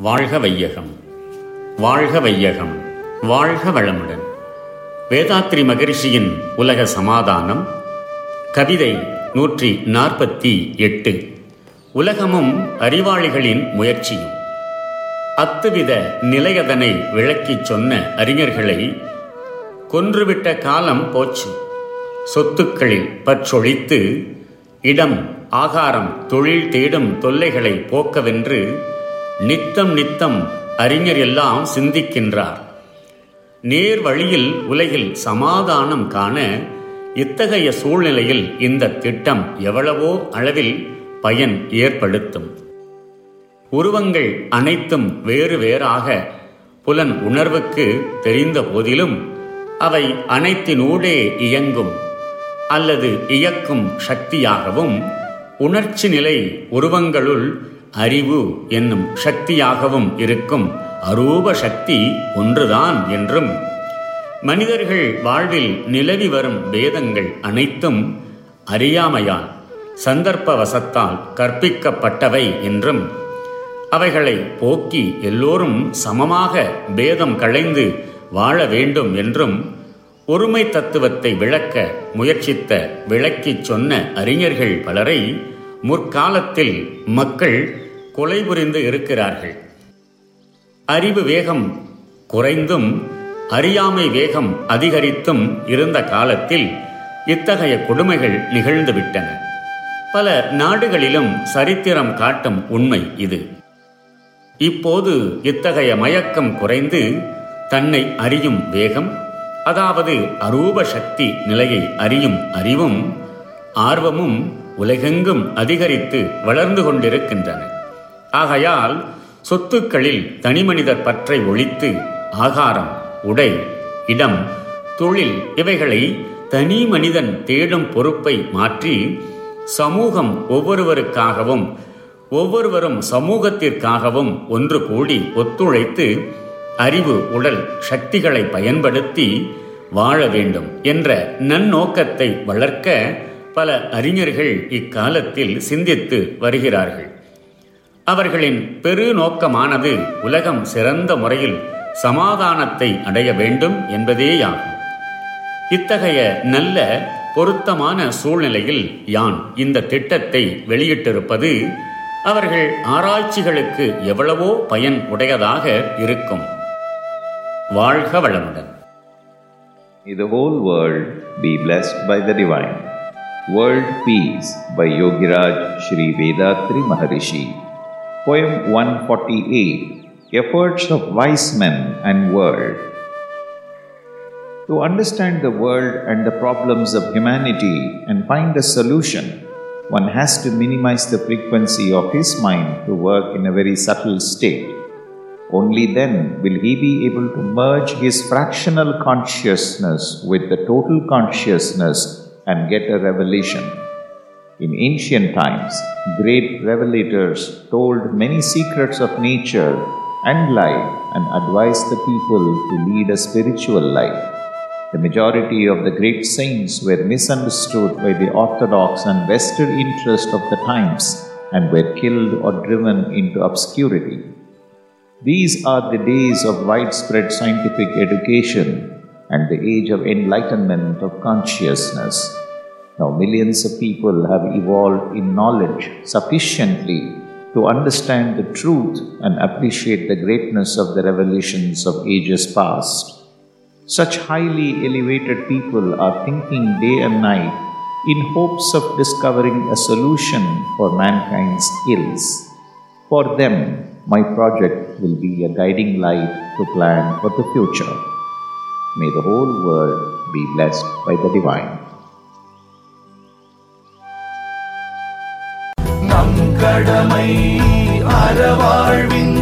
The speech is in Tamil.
வாழ்க வையகம். வாழ்க வையகம். வாழ்க வளமுடன். வேதாத்ரி மகரிஷியின் உலக சமாதானம். கவிதை நூற்றி நாற்பத்தி எட்டு. உலகமும் அறிவாளிகளின் முயற்சியும். அத்துவித நிலையதனை விளக்கிச் சொன்ன அறிஞர்களை கொன்றுவிட்ட காலம் போச்சு. சொத்துக்களில் பற்றொழித்து இடம் ஆகாரம் தொழில் தேடும் தொல்லைகளை போக்கவென்று நித்தம் நித்தம் அறிஞர் எல்லாம் சிந்திக்கின்றார். நேர் வழியில் உலகில் சமாதானம் காண இத்தகைய சூழ்நிலையில் இந்த திட்டம் எவ்வளவோ அளவில் பயன் ஏற்படுத்தும். உருவங்கள் அனைத்தும் வேறு வேறாக புலன் உணர்வுக்கு தெரிந்த போதிலும் அவை அனைத்தினூடே இயங்கும் அல்லது இயக்கும் சக்தியாகவும் உணர்ச்சி நிலை உருவங்களுள் அறிவு என்னும் சக்தியாகவும் இருக்கும். அரூப சக்தி ஒன்றுதான் என்றும். மனிதர்கள் வாழ்வில் நிலவி வரும் பேதங்கள் அனைத்தும் அறியாமையால் சந்தர்ப்ப வசத்தால் கற்பிக்கப்பட்டவை என்றும். அவைகளை போக்கி எல்லோரும் சமமாக பேதம் களைந்து வாழ வேண்டும் என்றும் ஒருமை தத்துவத்தை விளக்க முயற்சித்த விளக்கிச் சொன்ன அறிஞர்கள் பலரை முற்காலத்தில் மக்கள் கொலை புரிந்து இருக்கிறார்கள். அறிவு வேகம் குறைந்தும் அறியாமை வேகம் அதிகரித்தும் இருந்த காலத்தில் இத்தகைய கொடுமைகள் நிகழ்ந்துவிட்டன. பல நாடுகளிலும் சரித்திரம் காட்டும் உண்மை இது. இப்போது இத்தகைய மயக்கம் குறைந்து தன்னை அறியும் வேகம் அதாவது அரூப சக்தி நிலையை அறியும் அறிவும் ஆர்வமும் உலகெங்கும் அதிகரித்து வளர்ந்து கொண்டிருக்கின்றன. ஆகையால் சொத்துக்களில் தனிமனிதர் பற்றை ஒழித்து ஆகாரம் உடை இடம் தொழில் இவைகளை தனி மனிதன் தேடும் பொறுப்பை மாற்றி சமூகம் ஒவ்வொருவருக்காகவும் ஒவ்வொருவரும் சமூகத்திற்காகவும் ஒன்று கூடி ஒத்துழைத்து அறிவு உடல் சக்திகளை பயன்படுத்தி வாழ வேண்டும் என்ற நன்னோக்கத்தை வளர்க்க பல அறிஞர்கள் இக்காலத்தில் சிந்தித்து வருகிறார்கள். அவர்களின் பெரு நோக்கமானது உலகம் சிறந்த முறையில் சமாதானத்தை அடைய வேண்டும் என்பதேயாகும். இத்தகைய நல்ல பொருத்தமான சூழ்நிலையில் யான் இந்த திட்டத்தை வெளியிட்டிருப்பது அவர்கள் ஆராய்ச்சிகளுக்கு எவ்வளவோ பயன் உடையதாக இருக்கும். வாழ்க வளமுடன். May the whole world be blessed by the divine. World Peace by Yogiraj Sri Vedatri Maharishi. Poem 148 Efforts of Wise Men and World. To understand the world and the problems of humanity and find a solution, one has to minimize the frequency of his mind to work in a very subtle state. Only then will he be able to merge his fractional consciousness with the total consciousness and get a revelation. In ancient times, great revelators told many secrets of nature and life and advised the people to lead a spiritual life. The majority of the great saints were misunderstood by the orthodox and vested interest of the times and were killed or driven into obscurity. These are the days of widespread scientific education and the age of enlightenment of consciousness. Now, millions of people have evolved in knowledge sufficiently to understand the truth and appreciate the greatness of the revelations of ages past. Such highly elevated people are thinking day and night in hopes of discovering a solution for mankind's ills. For them, my project will be a guiding light to plan for the future. May the whole world be blessed by the divine. நம் கடமை அறவாழ்வின் நாட்டை